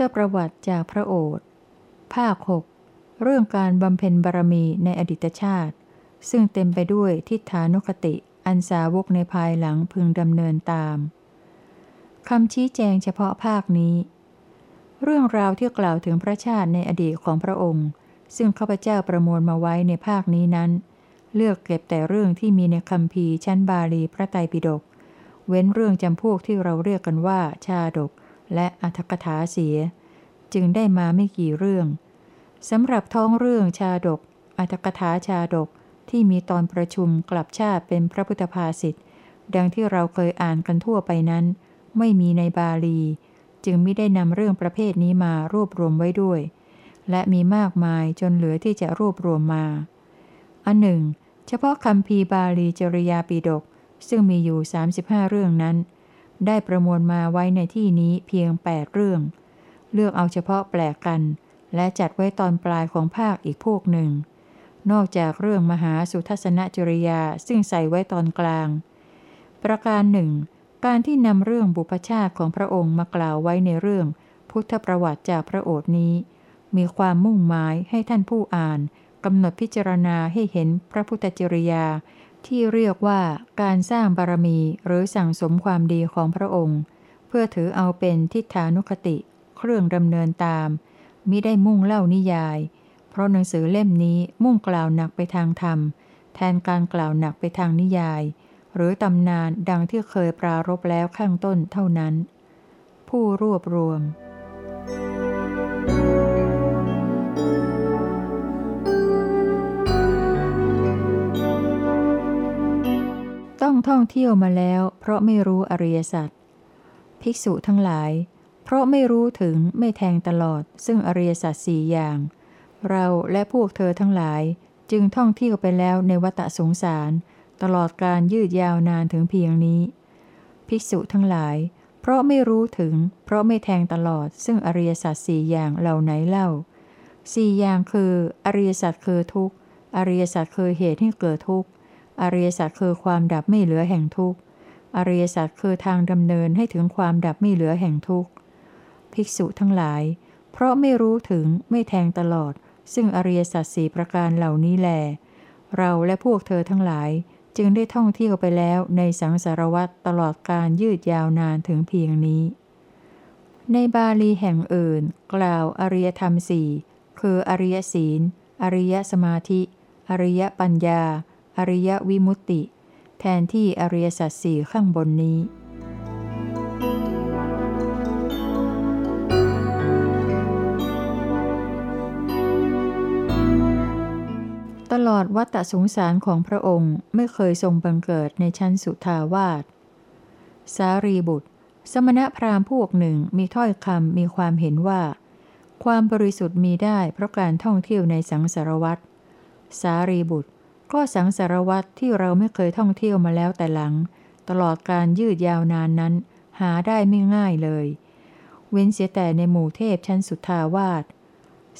ธประวัติจากพระโอษฐ์ภาคหกเรื่องการบำเพ็ญบารมีในอดีตชาติ ซึ่งเต็มไปด้วยทิฏฐานุคติ อันสาวกในภายหลังพึงดำเนินตามคำชี้แจงเฉพาะภาคนี้ เรื่องราวที่กล่าวถึงพระชาติในอดีตของพระองค์ ซึ่งข้าพเจ้าประมวลมาไว้ในภาคนี้นั้น เลือกเก็บแต่เรื่องที่มีในคำพีชั้นบาลีพระไตรปิฎกเว้นเรื่องจำพวกที่เราเรียกกันว่าชาดก และอัธกถาเสีย จึงได้มาไม่กี่เรื่องสำหรับท้องเรื่องชาดกอัตกถาชาดกที่มีตอนประชุมกลับชาติเป็นพระพุทธภาษิตดังที่เราเคยอ่านกันทั่วไปนั้น ไม่มีในบาลี จึงไม่ได้นำเรื่องประเภทนี้มารวบรวมไว้ด้วย และมีมากมายจนเหลือที่จะรวบรวมมา อันหนึ่ง เฉพาะคำพีบาลีจริยาปีดก ซึ่งมีอยู่ 35 เรื่องนั้น ได้ประมวลมาไว้ในที่นี้เพียง 8 เรื่อง เลือกเอาเฉพาะแปลกกัน และจัดไว้ตอนปลายของภาคอีกพวกหนึ่ง นอกจากเรื่องมหาสุทัศนจริยาซึ่งใส่ไว้ตอนกลาง ประการหนึ่งการที่นำเรื่องบุพชาติของพระองค์มากล่าวไว้ในเรื่อง พุทธประวัติจากพระโอษนี้ มีความมุ่งหมายให้ท่านผู้อ่านกำหนดพิจารณาให้เห็นพระพุทธจริยา ที่เรียกว่าการสร้างบารมีหรือสั่งสมความดีของพระองค์ เพื่อถือเอาเป็นทิฏฐานุคติ เครื่องดำเนินตามมิได้มุ่งเล่านิยาย เพราะหนังสือเล่มนี้มุ่งกล่าวหนักไปทางธรรม แทนการกล่าวหนักไปทางนิยาย หรือตำนานดังที่เคยปรารบแล้วข้างต้นเท่านั้น ผู้รวบรวมต้อ องเที่ยวมาแล้ว เพราะไม่รู้อริยสัจภิกษุทั้งหลาย เพราะไม่รู้ถึงไม่แทงตลอด ซึ่งอริยสัจสี่อย่าง เราและพวกเธอทั้งหลาย จึงท่องเที่ยวไปแล้วในวัฏสงสาร ตลอดการยืดยาวนานถึงเพียงนี้ ภิกษุทั้งหลาย เพราะไม่รู้ถึง เพราะไม่แทงตลอด ซึ่งอริยสัจสี่อย่างเหล่าไหนเล่าสี่อย่างคือ อริยสัจคือทุกข์อริยสัจคือเหตุให้เกิดทุกข์ อริยสัจคือความดับไม่เหลือแห่งทุกข์ อริยสัจคือทางดำเนินให้ถึงความดับไม่เหลือแห่งทุกข์ ภิกษุทั้งหลาย เพราะไม่รู้ถึงไม่แทงตลอด ซึ่งอริยสัจสีประการเหล่านี้แล เราและพวกเธอทั้งหลาย จึงได้ท่องเที่ยวไปแล้วในสังสารวัตตลอดการยืดยาวนานถึงเพียงนี้ ในบาลีแห่งอื่น กล่าวอริยธรรมสี่คืออริยศีล อริยสมาธิ อริยปัญญา อริยวิมุตติ แทนที่อริยสัจสี่ข้างบนนี้ตลอดวัฏสงสารของพระองค์ไม่เคยทรงบังเกิดในชั้นสุทาวาส สารีบุตร สมณพราหมณ์พวกหนึ่งมีถ้อยคำมีความเห็นว่า ความบริสุทธิ์มีได้เพราะการท่องเที่ยวในสังสารวัตร สารีบุตร ก็สังสารวัตรที่เราไม่เคยท่องเที่ยวมาแล้วแต่หลัง ตลอดการยืดยาวนานนั้น หาได้ไม่ง่ายเลย เว้นเสียแต่ในหมู่เทพชั้นสุทาวาส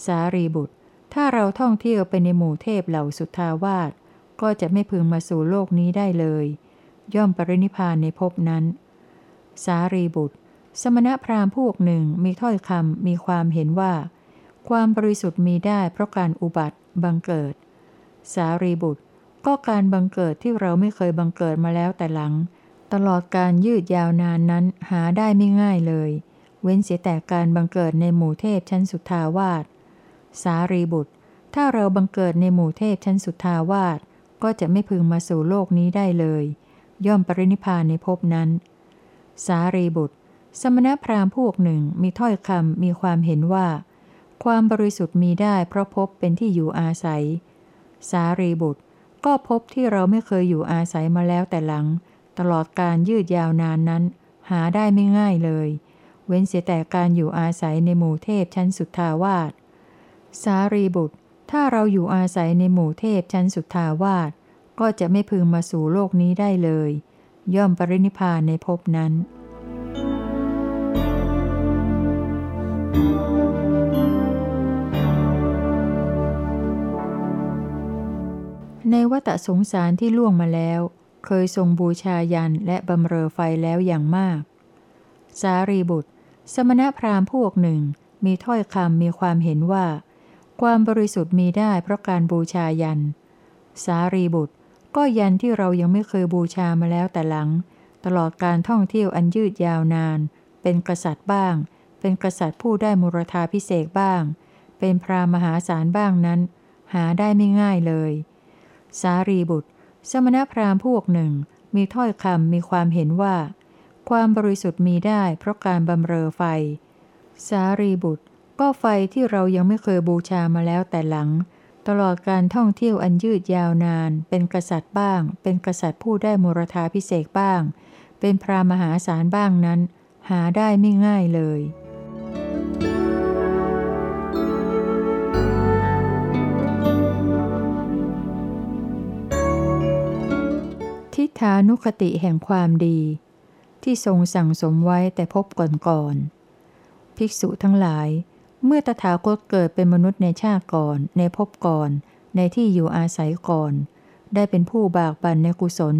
สารีบุตร ถ้าเราท่องเที่ยวไปในหมู่เทพเหล่าสุทาวาสก็จะไม่พึงมาสู่โลกนี้ได้เลย ย่อมปรินิพานในภพนั้น สารีบุตร สมณพราหมณ์พวกหนึ่งมีถ้อยคำมีความเห็นว่า ความบริสุทธิ์มีได้เพราะการอุบัติบังเกิด สารีบุตร ก็การบังเกิดที่เราไม่เคยบังเกิดมาแล้วแต่หลัง ตลอดการยืดยาวนานนั้นหาได้ไม่ง่ายเลย เว้นเสียแต่การบังเกิดในหมู่เทพชั้นสุทาวาสสารีบุตร ถ้าเราบังเกิดในหมู่เทพชั้นสุทาวาสก็จะไม่พึงมาสู่โลกนี้ได้เลย ย่อมปรินิพานในภพนั้น สารีบุตร สมณพราหมณ์พวกหนึ่งมีถ้อยคำมีความเห็นว่า ความบริสุทธิ์มีได้เพราะพบเป็นที่อยู่อาศัย สารีบุตร ก็พบที่เราไม่เคยอยู่อาศัยมาแล้วแต่หลัง ตลอดการยืดยาวนานนั้น หาได้ไม่ง่ายเลย เว้นเสียแต่การอยู่อาศัยในหมู่เทพชั้นสุทาวาสสารีบุตร ถ้าเราอยู่อาศัยในหมู่เทพชั้นสุทาวาสก็จะไม่พึงมาสู่โลกนี้ได้เลย ย่อมปรินิพานในภพนั้น ในวัฏสงสารที่ล่วงมาแล้ว เคยทรงบูชายันและบำเรอไฟแล้วอย่างมาก สารีบุตร สมณพราหมณ์พวกหนึ่ง มีถ้อยคำมีความเห็นว่า ความบริสุทธิ์มีได้เพราะการบูชายัน สารีบุตร ก็ยันที่เรายังไม่เคยบูชามาแล้วแต่หลัง ตลอดการท่องเที่ยวอันยืดยาวนาน เป็นกษัตริย์บ้าง เป็นกษัตริย์ผู้ได้มุรธาพิเศษบ้าง เป็นพรามหาศาลบ้างนั้น หาได้ไม่ง่ายเลย สารีบุตร สมณพราหมณ์พวกหนึ่ง มีถ้อยคำมีความเห็นว่า ความบริสุทธิ์มีได้เพราะการบำเรอไฟ สารีบุตร ก็ไฟที่เรายังไม่เคยบูชามาแล้วแต่หลัง ตลอดการท่องเที่ยวอันยืดยาวนาน เป็นกษัตริย์บ้าง เป็นกษัตริย์ผู้ได้มรธาพิเศษบ้าง เป็นพรามหาศาลบ้างนั้น หาได้ไม่ง่ายเลย ฐานุคติแห่งความดี ที่ทรงสั่งสมไว้แต่พบก่อนๆภิกษุทั้งหลาย เมื่อตถาคตเกิดเป็นมนุษย์ในชาติก่อน ในภพก่อน ในที่อยู่อาศัยก่อน ได้เป็นผู้บากบั่นในกุศล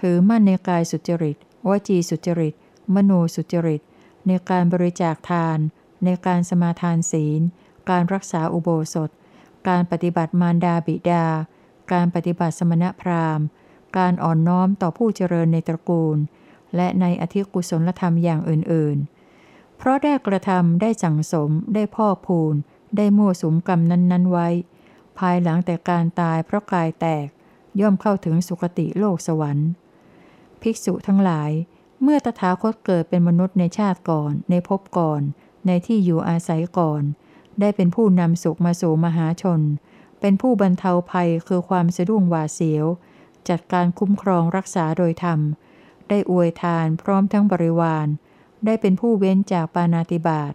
ถือมั่นในกายสุจริตวจีสุจริต มโนสุจริต ในการบริจาคทาน ในการสมาทานศีล การรักษาอุโบสถ การปฏิบัติมารดาบิดา การปฏิบัติสมณพราหมณ์ การอ่อนน้อมต่อผู้เจริญในตระกูล และในอธิกุศลธรรมอย่างอื่น ๆ เพราะได้กระทำได้สั่งสม ได้พ่อพูน ได้มั่วสุมกรรมนั้น ๆ ไว้ ภายหลังแต่การตายเพราะกายแตก ย่อมเข้าถึงสุคติโลกสวรรค์ ภิกษุทั้งหลาย เมื่อตถาคตเกิดเป็นมนุษย์ในชาติก่อน ในภพก่อน ในที่อยู่อาศัยก่อน ได้เป็นผู้นำสุขมาสู่มหาชน เป็นผู้บรรเทาภัยคือความสะดุ้งหวาดเสียว จัดการคุ้มครองรักษาโดยธรรม ได้อวยทานพร้อมทั้งบริวาร ได้เป็นผู้เว้นจากปานาติบาต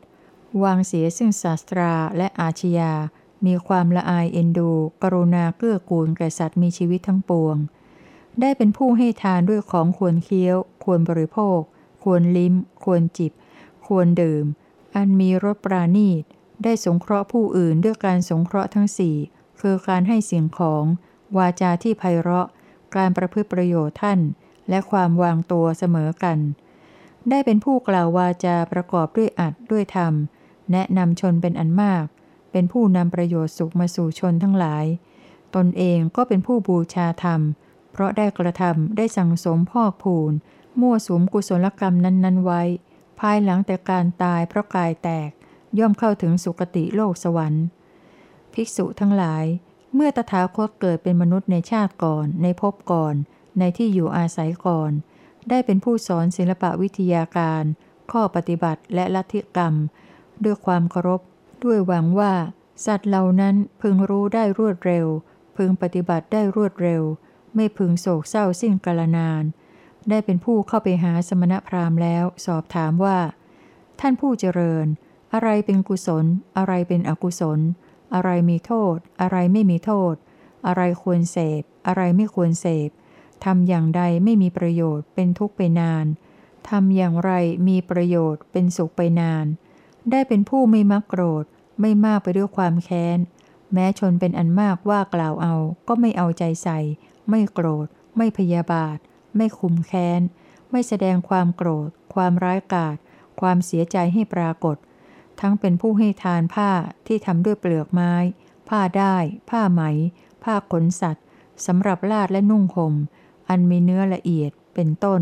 วางเสียซึ่งศาสตราและอาชญา มีความละอายเอ็นดู กรุณาเกื้อกูลแก่สัตว์มีชีวิตทั้งปวง ได้เป็นผู้ให้ทานด้วยของควรเคี้ยว ควรบริโภค ควรลิ้ม ควรจิบ ควรดื่ม อันมีรสปราณีต ได้สงเคราะห์ผู้อื่นด้วยการสงเคราะห์ทั้งสี่ คือการให้สิ่งของ วาจาที่ไพเราะ การประพฤติประโยชน์ท่าน และความวางตัวเสมอกัน ได้เป็นผู้กล่าววาจาประกอบด้วยอัดด้วยธรรม แนะนำชนเป็นอันมาก เป็นผู้นำประโยชน์สุขมาสู่ชนทั้งหลาย ตนเองก็เป็นผู้บูชาธรรม เพราะได้กระทำได้สั่งสมพอกพูนมั่วสุมกุศลกรรมนั้นๆไว้ ภายหลังแต่การตายเพราะกายแตกย่อมเข้าถึงสุคติโลกสวรรค์ ภิกษุทั้งหลาย เมื่อตถาคตเกิดเป็นมนุษย์ในชาติก่อน ในภพก่อน ในที่อยู่อาศัยก่อน ได้เป็นผู้สอนศิลปะวิทยาการ ข้อปฏิบัติและลัทธิกรรม ด้วยความเคารพ ด้วยหวังว่า สัตว์เหล่านั้นพึงรู้ได้รวดเร็ว พึงปฏิบัติได้รวดเร็ว ไม่พึงโศกเศร้าสิ้นกาลนาน ได้เป็นผู้เข้าไปหาสมณพราหมณ์แล้ว สอบถามว่า ท่านผู้เจริญ อะไรเป็นกุศล อะไรเป็นอกุศล อะไรมีโทษ อะไรไม่มีโทษ อะไรควรเสพ อะไรไม่ควรเสพทำอย่างใดไม่มีประโยชน์เป็นทุกข์ไปนานทำอย่างไรมีประโยชน์เป็นสุขไปนาน ได้เป็นผู้ไม่มักโกรธ ไม่มากไปด้วยความแค้น แม้ชนเป็นอันมากว่ากล่าวเอา ก็ไม่เอาใจใส่ ไม่โกรธ ไม่พยาบาท ไม่คุมแค้น ไม่แสดงความโกรธ ความร้ายกาจความเสียใจให้ปรากฏ ทั้งเป็นผู้ให้ทานผ้าที่ทำด้วยเปลือกไม้ ผ้าได้ ผ้าไหม ผ้าขนสัตว์สำหรับลาดและนุ่งห่ม อันมีเนื้อละเอียดเป็นต้น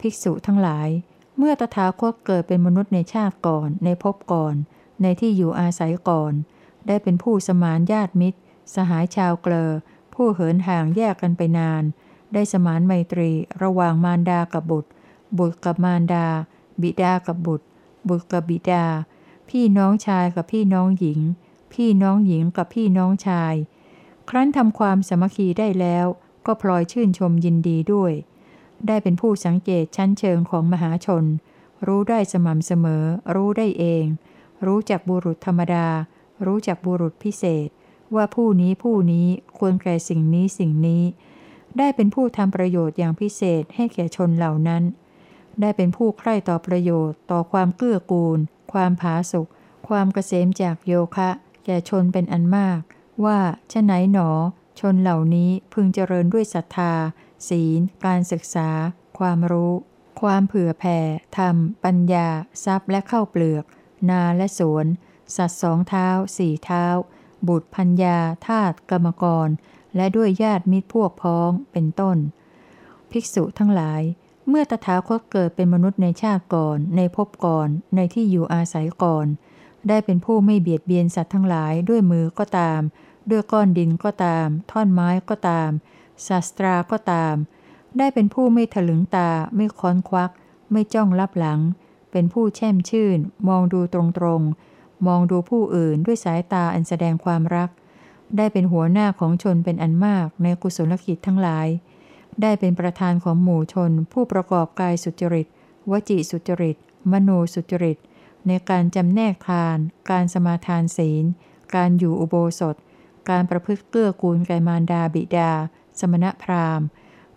ภิกษุทั้งหลาย เมื่อตถาคตเกิดเป็นมนุษย์ในชาติก่อน ในภพก่อน ในที่อยู่อาศัยก่อน ได้เป็นผู้สมานญาติมิตร สหายชาวเกลอ ผู้เหินห่างแยกกันไปนาน ได้สมานไมตรีระหว่างมารดากับบุตร บุตรกับมารดา บิดากับบุตร บุตรกับบิดา พี่น้องชายกับพี่น้องหญิง พี่น้องหญิงกับพี่น้องชาย ครั้นทำความสมัคคีได้แล้วก็พลอยชื่นชมยินดีด้วย ได้เป็นผู้สังเกตชั้นเชิงของมหาชน รู้ได้สม่ำเสมอ รู้ได้เอง รู้จักบุรุษธรรมดา รู้จักบุรุษพิเศษ ว่าผู้นี้ผู้นี้ควรแก่สิ่งนี้สิ่งนี้ ได้เป็นผู้ทำประโยชน์อย่างพิเศษให้แก่ชนเหล่านั้น ได้เป็นผู้ใคร่ต่อประโยชน์ ต่อความเกื้อกูล ความผาสุกความเกษมจากโยคะ แก่ชนเป็นอันมาก ว่าชะไหนหนอ ชนเหล่านี้พึงเจริญด้วยศรัทธา ศีล การศึกษา ความรู้ ความเผื่อแผ่ธรรม ปัญญา ทรัพย์และเข้าเปลือก นาและสวน สัตว์สองเท้าสี่เท้า บุตรพัญญาทาตกรรมกร และด้วยญาติมิตรพวกพ้องเป็นต้น ภิกษุทั้งหลาย เมื่อตถาคตเกิดเป็นมนุษย์ในชาติก่อน ในภพก่อน ในที่อยู่อาศัยก่อน ได้เป็นผู้ไม่เบียดเบียนสัตว์ทั้งหลายด้วยมือก็ตาม ด้วยก้อนดินก็ตาม ท่อนไม้ก็ตามศาสตราก็ตาม ได้เป็นผู้ไม่ถลึงตา ไม่ค้อนควัก ไม่จ้องลับหลัง เป็นผู้แช่มชื่น มองดูตรงๆ มองดูผู้อื่นด้วยสายตาอันแสดงความรัก ได้เป็นหัวหน้าของชนเป็นอันมากในกุศลกิจทั้งหลาย ได้เป็นประธานของหมู่ชน ผู้ประกอบกายสุจริต วจีสุจริต มโนสุจริต ในการจำแนกทาน การสมาทานศีล การอยู่อุโบสถ การประพฤติเกื้อกูลแก่มารดาบิดา สมณพราหมณ์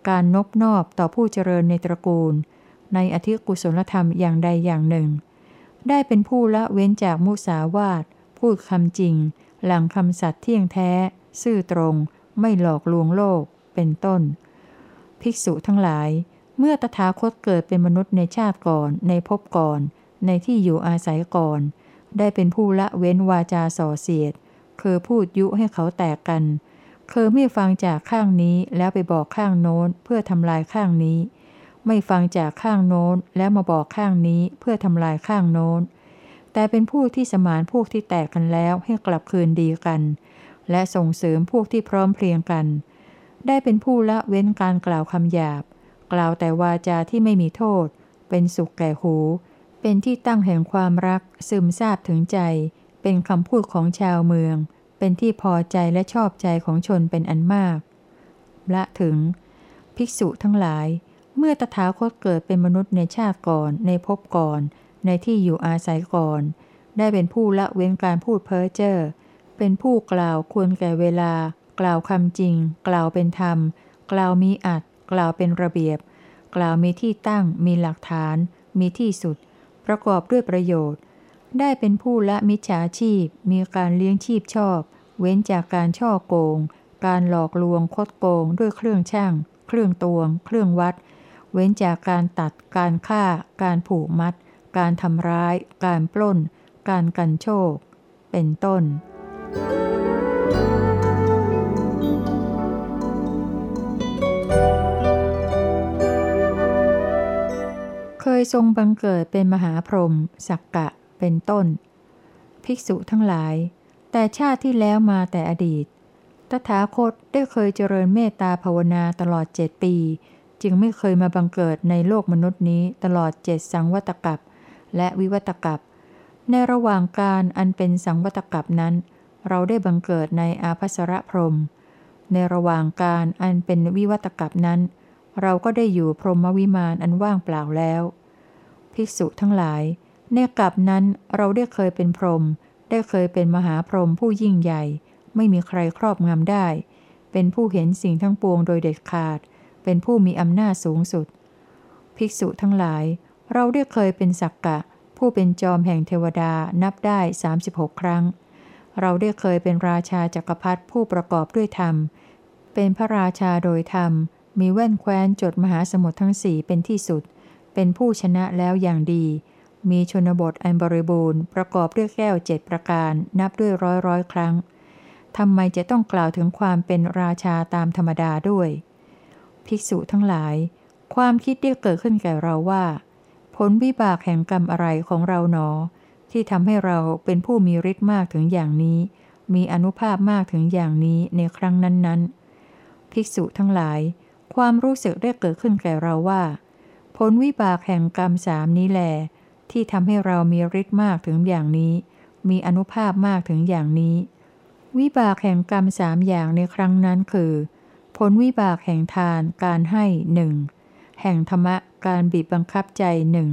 การนบนอบต่อผู้เจริญในตระกูล ในอธิกุศลธรรมอย่างใดอย่างหนึ่ง ได้เป็นผู้ละเว้นจากมุสาวาท พูดคำจริง หลังคำสัตย์เที่ยงแท้ ซื่อตรง ไม่หลอกลวงโลก เป็นต้น ภิกษุทั้งหลาย เมื่อตถาคตเกิดเป็นมนุษย์ในชาติก่อน ในภพก่อน ในที่อยู่อาศัยก่อน ได้เป็นผู้ละเว้นวาจาส่อเสียด คือพูดยุให้เขาแตกกันคือไม่ฟังจากข้างนี้แล้วไปบอกข้างโน้นเพื่อทำลายข้างนี้ ไม่ฟังจากข้างโน้นแล้วมาบอกข้างนี้เพื่อทำลายข้างโน้น แต่เป็นผู้ที่สมานพวกที่แตกกันแล้วให้กลับคืนดีกัน และส่งเสริมพวกที่พร้อมเพรียงกัน ได้เป็นผู้ละเว้นการกล่าวคำหยาบ กล่าวแต่วาจาที่ไม่มีโทษ เป็นสุขแก่หู เป็นที่ตั้งแห่งความรัก ซึมซาบถึงใจ เป็นคำพูดของชาวเมือง เป็นที่พอใจและชอบใจของชนเป็นอันมาก ละถึง ภิกษุทั้งหลาย เมื่อตถาคตเกิดเป็นมนุษย์ในชาติก่อน ในภพก่อน ในที่อยู่อาศัยก่อน ได้เป็นผู้ละเว้นการพูดเพ้อเจ้อเป็นผู้กล่าวควรแก่เวลา กล่าวคำจริง กล่าวเป็นธรรม กล่าวมีอัดกล่าวเป็นระเบียบ กล่าวมีที่ตั้ง มีหลักฐาน มีที่สุด ประกอบด้วยประโยชน์ ได้เป็นผู้ละมิจฉาชีพ มีการเลี้ยงชีพชอบ เว้นจากการช่อโกง การหลอกลวงคดโกง ด้วยเครื่องช่าง เครื่องตวง เครื่องวัด เว้นจากการตัด การฆ่า การผูกมัด การทำร้าย การปล้น การกันโชค เป็นต้นเค ยทรงบังเกิดเป็นมหาพรหมสักกะ เป็นต้น ภิกษุทั้งหลาย แต่ชาติที่แล้วมาแต่อดีต ตถาคตได้เคยเจริญเมตตาภาวนาตลอดเจ็ดปี จึงไม่เคยมาบังเกิดในโลกมนุษย์นี้ตลอดเจ็ดสังวัตกับและวิวัตกับในระหว่างการอันเป็นสังวัตกับนั้น เราได้บังเกิดในอาภัสรพรหมในระหว่างการอันเป็นวิวัตกับนั้น เราก็ได้อยู่พรหมวิมานอันว่างเปล่าแล้ว ภิกษุทั้งหลาย ในกับนั้นเราได้เคยเป็นพรหมได้เคยเป็นมหาพรหมผู้ยิ่งใหญ่ ไม่มีใครครอบงำได้ เป็นผู้เห็นสิ่งทั้งปวงโดยเด็ดขาด เป็นผู้มีอำนาจสูงสุด ภิกษุทั้งหลาย เราได้เคยเป็นสักกะ ผู้เป็นจอมแห่งเทวดานับได้ 36 ครั้ง เราได้เคยเป็นราชาจักรพรรดิผู้ประกอบด้วยธรรม เป็นพระราชาโดยธรรม มีแว่นแคว้นจดมหาสมุทรทั้งสี่เป็นที่สุด เป็นผู้ชนะแล้วอย่างดี มีชนบทอันบริบูรณ์ประกอบด้วยแก้วเจ็ดประการนับด้วยร้อยร้อยครั้งทำไมจะต้องกล่าวถึงความเป็นราชาตามธรรมดาด้วย ภิกษุทั้งหลาย ความคิดได้เกิดขึ้นแก่เราว่า ผลวิบากแห่งกรรมอะไรของเราหนอ ที่ทำให้เราเป็นผู้มีฤทธิ์มากถึงอย่างนี้ มีอนุภาพมากถึงอย่างนี้ในครั้งนั้นๆ ภิกษุทั้งหลาย ความรู้สึกได้เกิดขึ้นแก่เราว่า ผลวิบากแห่งกรรมสามนี้แหลที่ทำให้เรามีฤทธิ์มากถึงอย่างนี้ มีอนุภาพมากถึงอย่างนี้ วิบากแห่งกรรมสามอย่างในครั้งนั้นคือ ผลวิบากแห่งทานการให้หนึ่งแห่งธรรมะการบีบบังคับใจหนึ่ง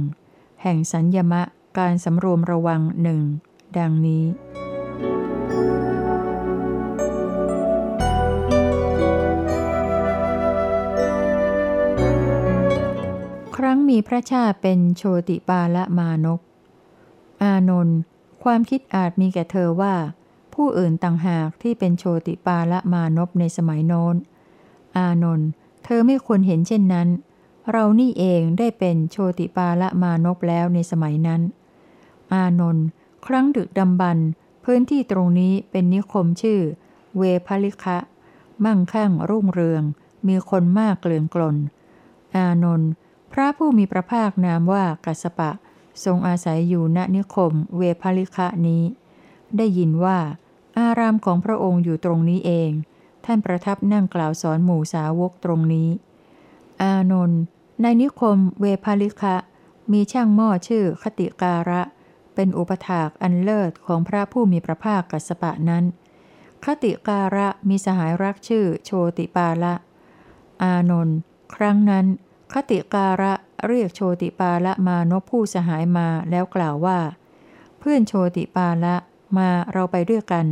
แห่งสัญญมะการสำรวมระวังหนึ่งดังนี้ มีพระชาติเป็นโชติปาละมานพอานนท์ความคิดอาจมีแก่เธอว่า ผู้อื่นต่างหากที่เป็นโชติปาละมานพในสมัยโน้น อานนท์เธอไม่ควรเห็นเช่นนั้น เรานี่เองได้เป็นโชติปาละมานพแล้วในสมัยนั้น อานนท์ครั้งดึกดำบรรพ์พื้นที่ตรงนี้เป็นนิคมชื่อ เวพลิคะ มั่งคั่งรุ่งเรือง มีคนมากเกลื่อนกลน อานนท์ พระผู้มีพระภาคนามว่ากัสปะ ทรงอาศัยอยู่ณนิคม เวพลิคะนี้ ได้ยินว่า อารามของพระองค์อยู่ตรงนี้เอง ท่านประทับนั่งกล่าวสอนหมู่สาวกตรงนี้ อานนท์ในนิคมเวพลิคะ มีช่างหม้อชื่อคติการะ เป็นอุปถากอันเลิศของพระผู้มีพระภาคกัสปะนั้น คติการะมีสหายรักชื่อโชติปาละ อานนท์ครั้งนั้น คติการะเรียกโชติปาละมานพผู้สหายมาแล้วกล่าวว่า เพื่อนโชติปาละมาเราไปด้วยกัน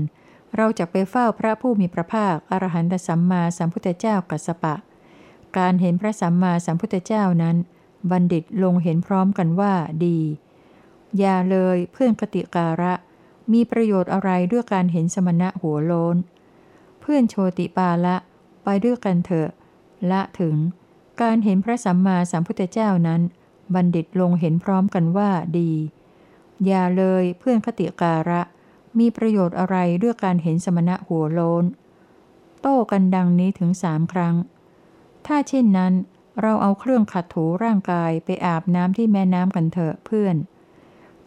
เราจะไปเฝ้าพระผู้มีพระภาคอรหันตสัมมาสัมพุทธเจ้ากัสสปะ การเห็นพระสัมมาสัมพุทธเจ้านั้น บัณฑิตลงเห็นพร้อมกันว่าดี อย่าเลยเพื่อนคติการะ มีประโยชน์อะไรด้วยการเห็นสมณะหัวโลน เพื่อนโชติปาละไปด้วยกันเถอะ ละถึง การเห็นพระสัมมาสัมพุทธเจ้านั้น บัณฑิตลงเห็นพร้อมกันว่าดี อย่าเลยเพื่อนคติการะ มีประโยชน์อะไรด้วยการเห็นสมณะหัวโลนโต้กันดังนี้ถึงสามครั้ง ถ้าเช่นนั้น เราเอาเครื่องขัดถูร่างกายไปอาบน้ำที่แม่น้ำกันเถอะเพื่อน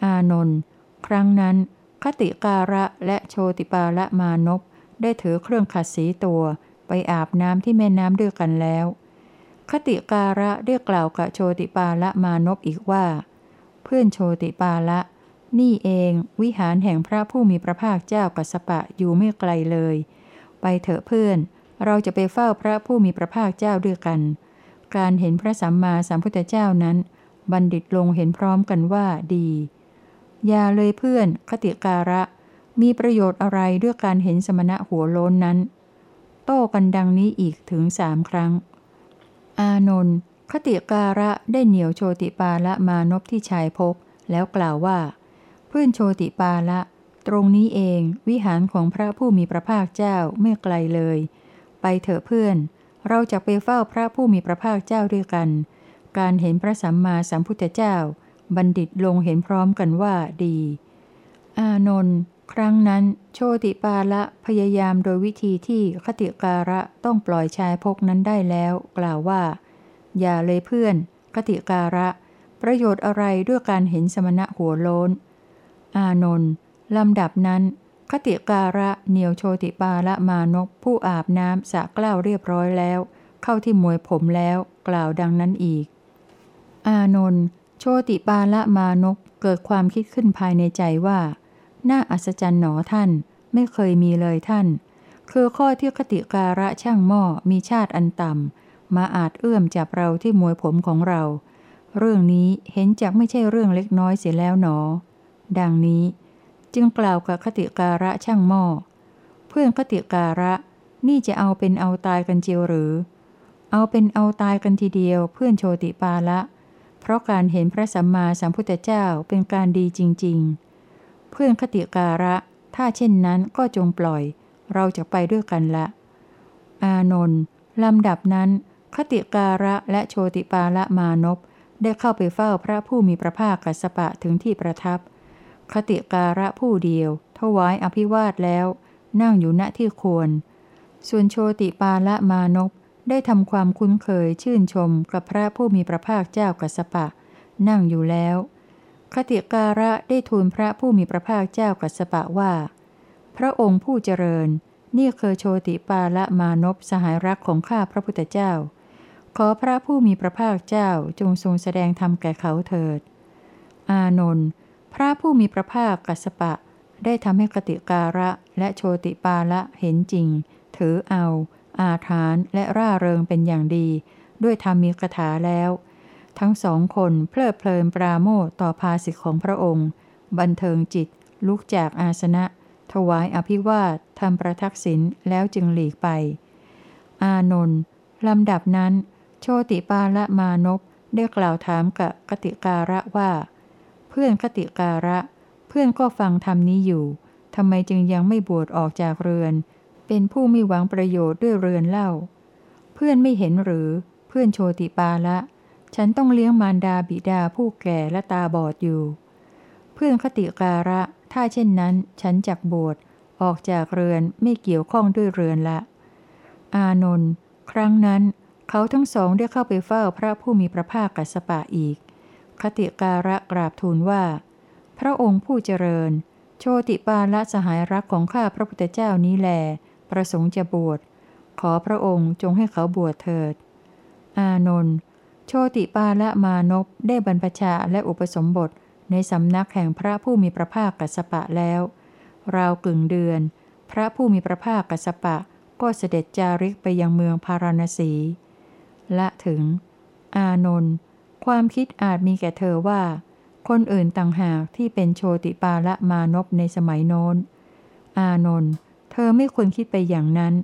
อานนท์ครั้งนั้น คติการะและโชติปาละมานพได้ถือเครื่องขัดสีตัวไปอาบน้ำที่แม่น้ำด้วยกันแล้ว คติการะเรียกกล่าวกับโชติปาละมานพอีกว่า เพื่อนโชติปาละนี่เองวิหารแห่งพระผู้มีพระภาคเจ้ากัสสปะอยู่ไม่ไกลเลย ไปเถอะเพื่อน เราจะไปเฝ้าพระผู้มีพระภาคเจ้าด้วยกัน การเห็นพระสัมมาสัมพุทธเจ้านั้น บัณฑิตลงเห็นพร้อมกันว่าดี อย่าเลยเพื่อนคติการะ มีประโยชน์อะไรด้วยการเห็นสมณะหัวโล้นนั้น โต้กันดังนี้อีกถึงสามครั้ง อานนท์คติการะได้เหนียวโชติปาละมานพที่ชายพกแล้วกล่าวว่า เพื่อนโชติปาละ ตรงนี้เองวิหารของพระผู้มีพระภาคเจ้าไม่ไกลเลย ไปเถอะเพื่อน เราจะไปเฝ้าพระผู้มีพระภาคเจ้าด้วยกัน การเห็นพระสัมมาสัมพุทธเจ้า บัณฑิตลงเห็นพร้อมกันว่าดี อานนท์ ครั้งนั้นโชติปาละพยายามโดยวิธีที่คติการะต้องปล่อยชายพกนั้นได้แล้ว กล่าวว่า อย่าเลยเพื่อน คติการะ ประโยชน์อะไรด้วยการเห็นสมณะหัวโลนอานนท์ลำดับนั้นคติการะเหนียวโชติปาละมานพผู้อาบน้ำสะกล้าวเรียบร้อยแล้ว เข้าที่มวยผมแล้วกล่าวดังนั้นอีก อานนท์โชติปาละมานพเกิดความคิดขึ้นภายในใจว่า น่าอัศจรรย์หนอท่าน ไม่เคยมีเลยท่าน คือข้อที่คติการะช่างหม้อมีชาติอันต่ำมาอาจเอื้อมจับเราที่มวยผมของเรา เรื่องนี้เห็นจากไม่ใช่เรื่องเล็กน้อยเสียแล้วหนอ ดังนี้ จึงกล่าวกับคติการะช่างหม้อเพื่อนคติการะนี่จะเอาเป็นเอาตายกันเจียวหรือ เอาเป็นเอาตายกันทีเดียวเพื่อนโชติปาละ เพราะการเห็นพระสัมมาสัมพุทธเจ้าเป็นการดีจริง ๆ เพื่อนคติการะ ถ้าเช่นนั้นก็จงปล่อย เราจะไปด้วยกันละ อานนท์ลำดับนั้น คติการะและโชติปาละมานพได้เข้าไปเฝ้าพระผู้มีพระภาคกัสสปะถึงที่ประทับ คติการะผู้เดียว ถวายอภิวาทแล้ว นั่งอยู่ณที่ควร ส่วนโชติปาละมานพได้ทำความคุ้นเคยชื่นชมกับพระผู้มีพระภาคเจ้ากัสสปะ นั่งอยู่แล้ว คติการะได้ทูลพระผู้มีพระภาคเจ้ากัสปะว่า พระองค์ผู้เจริญ นี่คือโชติปาละมานพสหายรักของข้าพระพุทธเจ้า ขอพระผู้มีพระภาคเจ้าจงทรงแสดงธรรมแก่เขาเถิด อานนท์พระผู้มีพระภาคกัสปะ ได้ทำให้คติการะและโชติปาละเห็นจริง ถือเอา อาถานและร่าเริงเป็นอย่างดี ด้วยธรรมีกถาแล้ว ทั้งสองคนเพลิดเพลินปราโมทต่อภาสิทธิของพระองค์ บันเทิงจิต ลุกจากอาสนะ ถวายอภิวาททำประทักษิณแล้วจึงหลีกไป อานนท์ลำดับนั้น โชติปาละมานพได้กล่าวถามกับคติการะว่า เพื่อนคติการะ เพื่อนก็ฟังธรรมนี้อยู่ทำไมจึงยังไม่บวชออกจากเรือน เป็นผู้ไม่หวังประโยชน์ด้วยเรือนเล่า เพื่อนไม่เห็นหรือ เพื่อนโชติปาละ ฉันต้องเลี้ยงมารดาบิดาผู้แก่และตาบอดอยู่ เพื่อนคติการะ ถ้าเช่นนั้น ฉันจักบวชออกจากเรือนไม่เกี่ยวข้องด้วยเรือนละ อานนท์ครั้งนั้นเขาทั้งสองได้เข้าไปเฝ้าพระผู้มีพระภาคกัสสปะอีก คติการะกราบทูลว่า พระองค์ผู้เจริญ โชติปาละสหายรักของข้าพระพุทธเจ้านี้แล ประสงค์จะบวชขอพระองค์จงให้เขาบวชเถิด อานนท์ ชติปาละมานพได้บรรพชาและอุปสมบทในสำนักแห่งพระผู้มีพระภาคกัสสปะแล้ว ราวกึ่งเดือน พระผู้มีพระภาคกัสสปะก็เสด็จจาริกไปยังเมืองพาราณสี ละถึง อานนท์ความคิดอาจมีแก่เธอว่า คนอื่นต่างหากที่เป็นโชติปาละมานพในสมัยโน้น อานนท์เธอไม่ควรคิดไปอย่างนั้น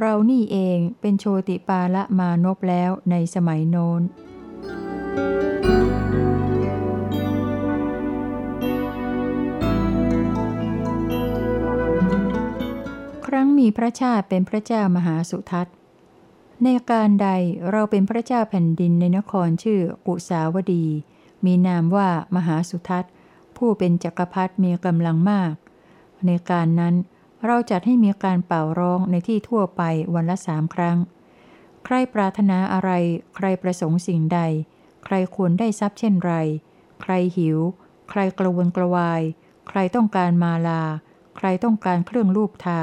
เรานี่เองเป็นโชติปาละมานพแล้วในสมัยโน้น ครั้งมีพระชาติเป็นพระเจ้ามหาสุทัศน์ ในการใดเราเป็นพระเจ้าแผ่นดินในนครชื่อกุสาวดี มีนามว่ามหาสุทัศน์ ผู้เป็นจักรพรรดิมีกำลังมาก ในการนั้น เราจัดให้มีการเป่าร้องในที่ทั่วไปวันละสามครั้ง ใครปรารถนาอะไร ใครประสงค์สิ่งใด ใครควรได้ทรัพย์เช่นไร ใครหิว ใครกระวนกระวาย ใครต้องการมาลา ใครต้องการเครื่องลูบทา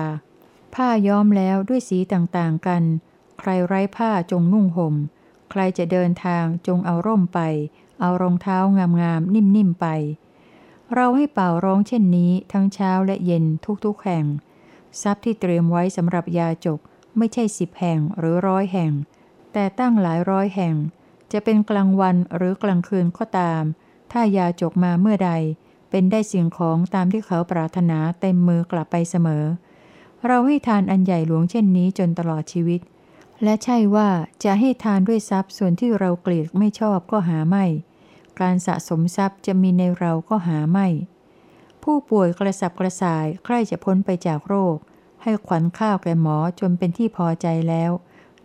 ผ้าย้อมแล้วด้วยสีต่างๆกัน ใครไร้ผ้าจงนุ่งห่ม ใครจะเดินทางจงเอาร่มไป เอารองเท้างามๆนิ่มๆไป เราให้เป่าร้องเช่นนี้ทั้งเช้าและเย็นทุกๆแห่ง ทรัพย์ที่เตรียมไว้สำหรับยาจกไม่ใช่สิบแห่งหรือร้อยแห่ง แต่ตั้งหลายร้อยแห่ง จะเป็นกลางวันหรือกลางคืนก็ตาม ถ้ายาจกมาเมื่อใด เป็นได้สิ่งของตามที่เขาปรารถนาเต็มมือกลับไปเสมอ เราให้ทานอันใหญ่หลวงเช่นนี้จนตลอดชีวิต และใช่ว่าจะให้ทานด้วยทรัพย์ส่วนที่เราเกลียดไม่ชอบก็หาไม่ การสะสมทรัพย์จะมีในเราก็หาไม่ ผู้ป่วยกระสับกระส่ายใครจะพ้นไปจากโรค ให้ขวัญข้าวแก่หมอจนเป็นที่พอใจแล้ว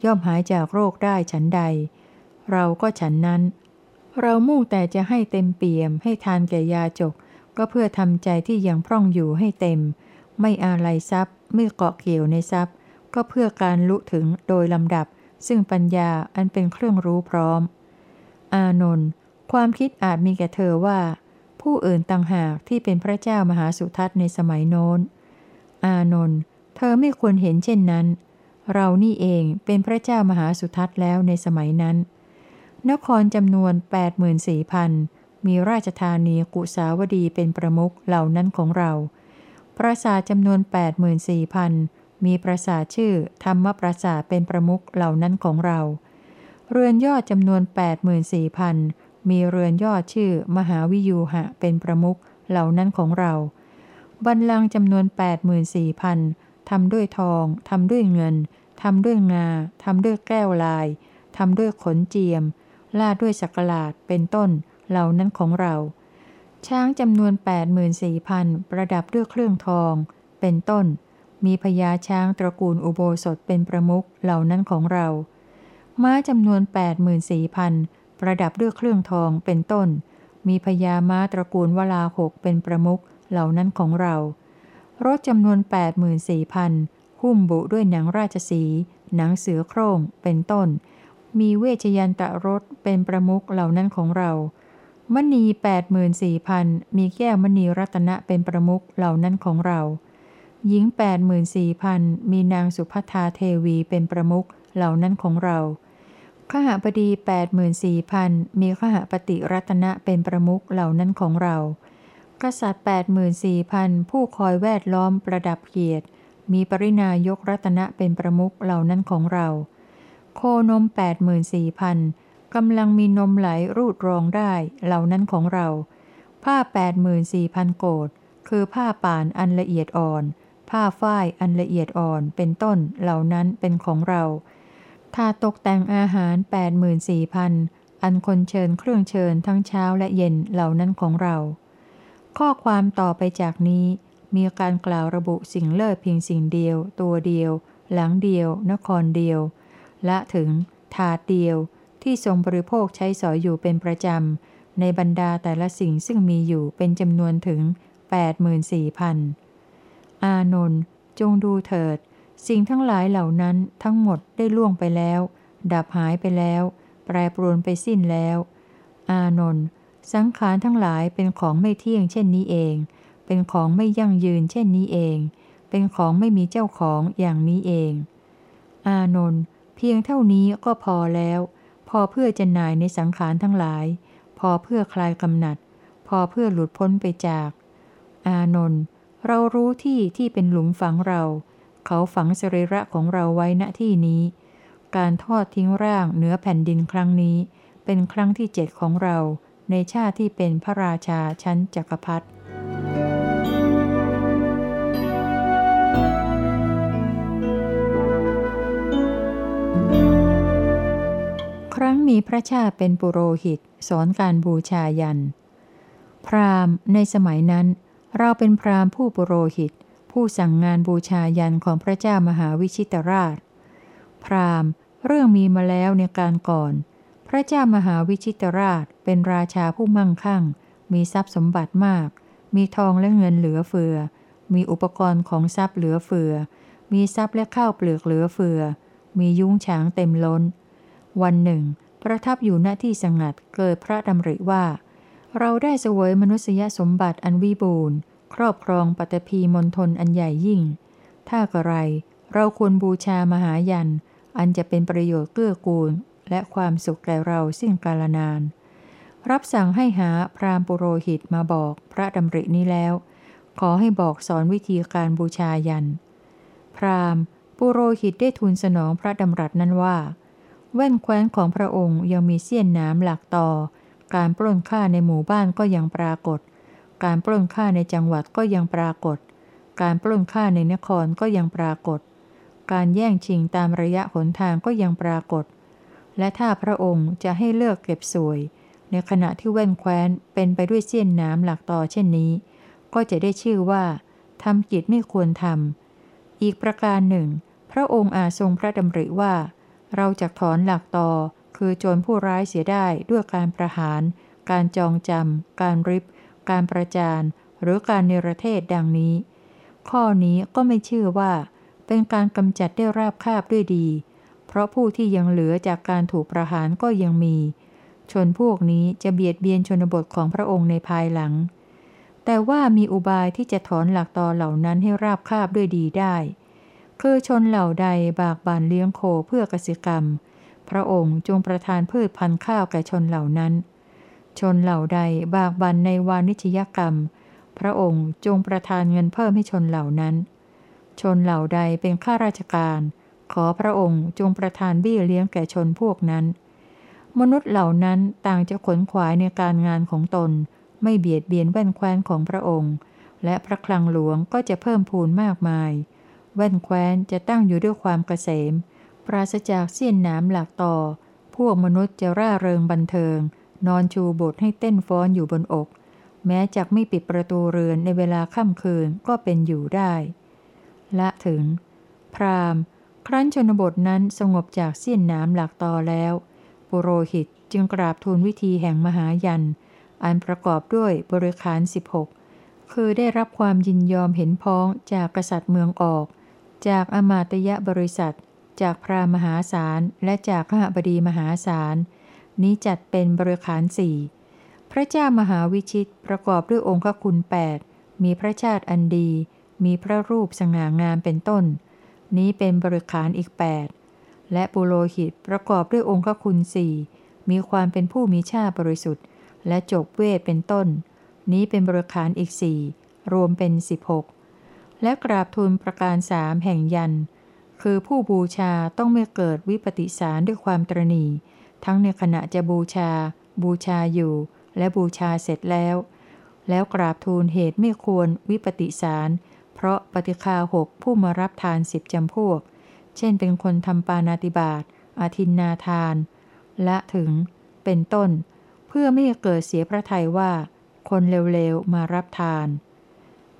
ย่อมหายจากโรคได้ฉันใด เราก็ฉันนั้น เรามุ่งแต่จะให้เต็มเปี่ยม ให้ทานแก่ยาจก ก็เพื่อทำใจที่ยังพร่องอยู่ให้เต็ม ไม่อาลัยทรัพย์ไม่เกาะเกี่ยวในทรัพย์ ก็เพื่อการลุถึงโดยลำดับ ซึ่งปัญญาอันเป็นเครื่องรู้พร้อม อานนท์ความคิดอาจมีแก่เธอว่า ผู้อื่นต่างหากที่เป็นพระเจ้ามหาสุทัศน์ในสมัยโน้น อานนท์เธอไม่ควรเห็นเช่นนั้น เรานี่เองเป็นพระเจ้ามหาสุทัศน์แล้วในสมัยนั้น นครจำนวน 84,000 มีราชธานีกุสาวดีเป็นประมุขเหล่านั้นของเรา ปราสาทจำนวน 84,000 มีปราสาทชื่อธรรมปราสาทเป็นประมุขเหล่านั้นของเรา เรือนยอดจำนวน 84,000 มีเรือนยอดชื่อมหาวิยูหะเป็นประมุขเหล่านั้นของเราบันลังจำนวน 84,000ทำด้วยทองทำด้วยเงินทำด้วยงาทำด้วยแก้วลายทำด้วยขนเจียมลาดด้วยสักหลาดเป็นต้นเหล่านั้นของเรา ช้างจำนวน 84,000 ประดับด้วยเครื่องทอง เป็นต้น มีพญาช้างตระกูลอุโบสถเป็นประมุขเหล่านั้นของเรา ม้าจำนวน 84,000 ประดับด้วยเครื่องทองเป็นต้น มีพญาม้าตระกูลวลาหกเป็นประมุขเหล่านั้นของเรา รถจำนวน 84,000 หุ้มบุด้วยหนังราชสี หนังเสือโคร่งเป็นต้น มีเวชยันตะรถเป็นประมุขเหล่านั้นของเรา มณี 84,000 มีแก้วมณีรัตนะเป็นประมุขเหล่านั้นของเรา หญิง 84,000 มีนางสุภัทาเทวีเป็นประมุขเหล่านั้นของเรา ขหบดี 84,000 มีขหปฏิรัตนะเป็นประมุขเหล่านั้นของเรา กษัตริย์ 84,000 ผู้คอยแวดล้อมประดับเกียรติ มีปรินายกรัตนะเป็นประมุขเหล่านั้นของเรา โคนม 84,000 กำลังมีนมไหลรูดรองได้เหล่านั้นของเรา ผ้า 84,000 โกดคือผ้าป่านอันละเอียดอ่อน ผ้าฝ้ายอันละเอียดอ่อนเป็นต้นเหล่านั้นเป็นของเรา ถ้าตกแต่งอาหาร 84,000 อันคนเชิญเครื่องเชิญทั้งเช้าและเย็นเหล่านั้นของเรา ข้อความต่อไปจากนี้มีการกล่าวระบุสิ่งเลิศเพียงสิ่งเดียว ตัวเดียว หลังเดียว นครเดียว และถึง ถาดเดียว ที่ทรงบริโภคใช้สอยอยู่เป็นประจำ ในบรรดาแต่ละสิ่งซึ่งมีอยู่เป็นจำนวนถึง 84,000 อานนท์จงดูเถิด สิ่งทั้งหลายเหล่านั้นทั้งหมดได้ล่วงไปแล้ว ดับหายไปแล้ว แปรปรวนไปสิ้นแล้ว อานนท์สังขารทั้งหลายเป็นของไม่เที่ยงเช่นนี้เอง เป็นของไม่ยั่งยืนเช่นนี้เอง เป็นของไม่มีเจ้าของอย่างนี้เอง อานนท์เพียงเท่านี้ก็พอแล้ว พอเพื่อจะนายในสังขารทั้งหลาย พอเพื่อคลายกำหนัด พอเพื่อหลุดพ้นไปจาก อานนท์เรารู้ที่ที่เป็นหลุมฝังเรา เขาฝังสรีระของเราไว้ณที่นี้ การทอดทิ้งร่างเหนือแผ่นดินครั้งนี้ เป็นครั้งที่เจ็ดของเรา ในชาติที่เป็นพระราชาชั้นจักรพรรดิครั้งมีพระชาติเป็นปุโรหิต สอนการบูชายัน พราหมณ์ในสมัยนั้น เราเป็นพราหมณ์ผู้ปุโรหิต ผู้สั่งงานบูชายันของพระเจ้ามหาวิชิตราช พราหมณ์ เรื่องมีมาแล้วในการก่อน พระเจ้ามหาวิชิตราชเป็นราชาผู้มั่งคั่ง มีทรัพย์สมบัติมาก มีทองและเงินเหลือเฟือ มีอุปกรณ์ของทรัพย์เหลือเฟือ มีทรัพย์และข้าวเปลือกเหลือเฟือ มียุ้งฉางเต็มล้น วันหนึ่ง ประทับอยู่ณที่สงัดเกิดพระดำริว่า เราได้เสวยมนุษยสมบัติอันวิบูรณ์ ครอบครองปัตภีมณฑลอันใหญ่ยิ่ง ถ้ากระไร เราควรบูชามหายัน อันจะเป็นประโยชน์เกื้อกูล และความสุขแก่เราสิ้นกาลนาน รับสั่งให้หาพราหมณ์ปุโรหิตมาบอกพระดำรินี้แล้ว ขอให้บอกสอนวิธีการบูชายัน พราหมณ์ ปุโรหิตได้ทูลสนองพระดำรัสนั้นว่า แว่นแคว้นของพระองค์ยังมีเสี้ยนน้ำหลักต่อ การปล้นฆ่าในหมู่บ้านก็ยังปรากฏ การปล้นฆ่าในจังหวัดก็ยังปรากฏ การปล้นฆ่าในนครก็ยังปรากฏ การแย่งชิงตามระยะหนทางก็ยังปรากฏ และถ้าพระองค์จะให้เลิกเก็บสวย ในขณะที่แว่นแคว้นเป็นไปด้วยเสี้ยนน้ำหลักต่อเช่นนี้ ก็จะได้ชื่อว่าทำกิจไม่ควรทำอีกประการหนึ่ง พระองค์อาจทรงพระดำริว่า เราจะถอนหลักต่อคือโจรผู้ร้ายเสียได้ด้วยการประหาร การจองจำการริบ การประจานหรือการเนรเทศดังนี้ ข้อนี้ก็ไม่ชื่อว่า เป็นการกำจัดได้ราบคาบด้วยดี เพราะผู้ที่ยังเหลือจากการถูกประหารก็ยังมี ชนพวกนี้จะเบียดเบียนชนบทของพระองค์ในภายหลัง แต่ว่ามีอุบายที่จะถอนหลักตอเหล่านั้นให้ราบคาบด้วยดีได้ คือชนเหล่าใดบากบั่นเลี้ยงโคเพื่อกสิกรรม พระองค์จงประทานพืชพันธุ์ข้าวแก่ชนเหล่านั้น ชนเหล่าใดบากบั่นในวานิชยกรรม พระองค์จงประทานเงินเพิ่มให้ชนเหล่านั้น ชนเหล่าใดเป็นข้าราชการ ขอพระองค์จงประทานบี้เลี้ยงแก่ชนพวกนั้น มนุษย์เหล่านั้นต่างจะขนขวายในการงานของตน ไม่เบียดเบียนแว่นแคว้นของพระองค์ และพระคลังหลวงก็จะเพิ่มพูนมากมาย แว่นแคว้นจะตั้งอยู่ด้วยความเกษม ปราศจากเสี้ยนน้ำหลักต่อ พวกมนุษย์จะร่าเริงบันเทิง นอนชูบทให้เต้นฟ้อนอยู่บนอก แม้จากไม่ปิดประตูเรือนในเวลาค่ำคืนก็เป็นอยู่ได้ ละถึง พราหมณ์ ครั้นชนบทนั้นสงบจากเสี้ยนน้ำหลักต่อแล้ว ปุโรหิตจึงกราบทูลวิธีแห่งมหายัน อันประกอบด้วยบริขาร 16 คือได้รับความยินยอมเห็นพ้องจากกษัตริย์เมืองออก จากอมาตยบริษัท จากพราหมหาศาลและจากข้าบดีมหาศาล นี้จัดเป็นบริขารสี่พระเจ้ามหาวิชิตประกอบด้วยองค์คุณ8มีพระชาติอันดี มีพระรูปสง่างามเป็นต้น นี้เป็นบริขารอีก 8 และปุโรหิตประกอบด้วยองค์คุณสี่มีความเป็นผู้มีชาติบริสุทธิ์ และจบเวทเป็นต้น นี้เป็นบริขารอีกสี่รวมเป็น 16 และกราบทูลประการสามแห่งยัน คือผู้บูชาต้องไม่เกิดวิปติสารด้วยความตรณี ทั้งในขณะจะบูชา บูชาอยู่ และบูชาเสร็จแล้ว แล้วกราบทูลเหตุไม่ควรวิปติสาร เพราะปฏิคาหกผู้มารับทานสิบจำพวก เช่นเป็นคนทำปานาติบาตอาทินนาทาน และถึง เป็นต้น เพื่อไม่ให้เกิดเสียพระทัยว่า คนเร็วๆมารับทาน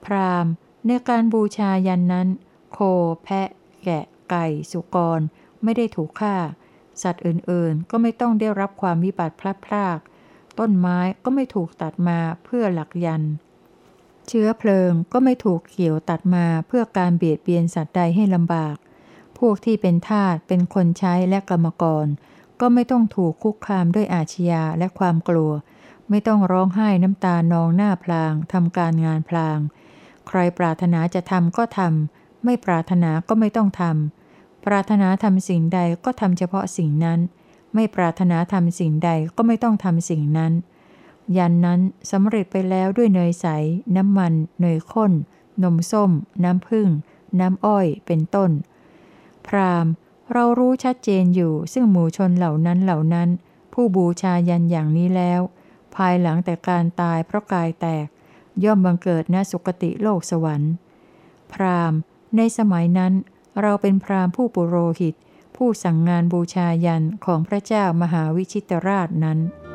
พราหมณ์ในการบูชายันนั้น โค แพะ แกะ ไก่ สุกร ไม่ได้ถูกฆ่า สัตว์อื่นๆ ก็ไม่ต้องได้รับความวิบัติพลัดพราก ต้นไม้ก็ไม่ถูกตัดมาเพื่อหลักยัน เชื้อเพลิงก็ไม่ถูกเขี่ยวตัดมาเพื่อการเบียดเบียนสัตว์ใดให้ลำบาก พวกที่เป็นทาสเป็นคนใช้และกรรมกร ก็ไม่ต้องถูกคุกคามด้วยอาชญาและความกลัว ไม่ต้องร้องไห้น้ำตานองหน้าพลางทำการงานพลาง ใครปรารถนาจะทำก็ทำไม่ปรารถนาก็ไม่ต้องทำ ปรารถนาทำสิ่งใดก็ทำเฉพาะสิ่งนั้น ไม่ปรารถนาทำสิ่งใดก็ไม่ต้องทำสิ่งนั้น ยันนั้นสำเร็จไปแล้วด้วยเนยใส น้ำมัน เนยข้น นมส้ม น้ำผึ้งน้ำอ้อยเป็นต้น พรามเรารู้ชัดเจนอยู่ซึ่งหมู่ชนเหล่านั้นเหล่านั้น ผู้บูชายันอย่างนี้แล้ว ภายหลังแต่การตายเพราะกายแตก ย่อมบังเกิดณสุคติโลกสวรรค์ พรามในสมัยนั้น เราเป็นพรามผู้ปุโรหิต ผู้สั่งงานบูชายันของพระเจ้ามหาวิชิตราชนั้น「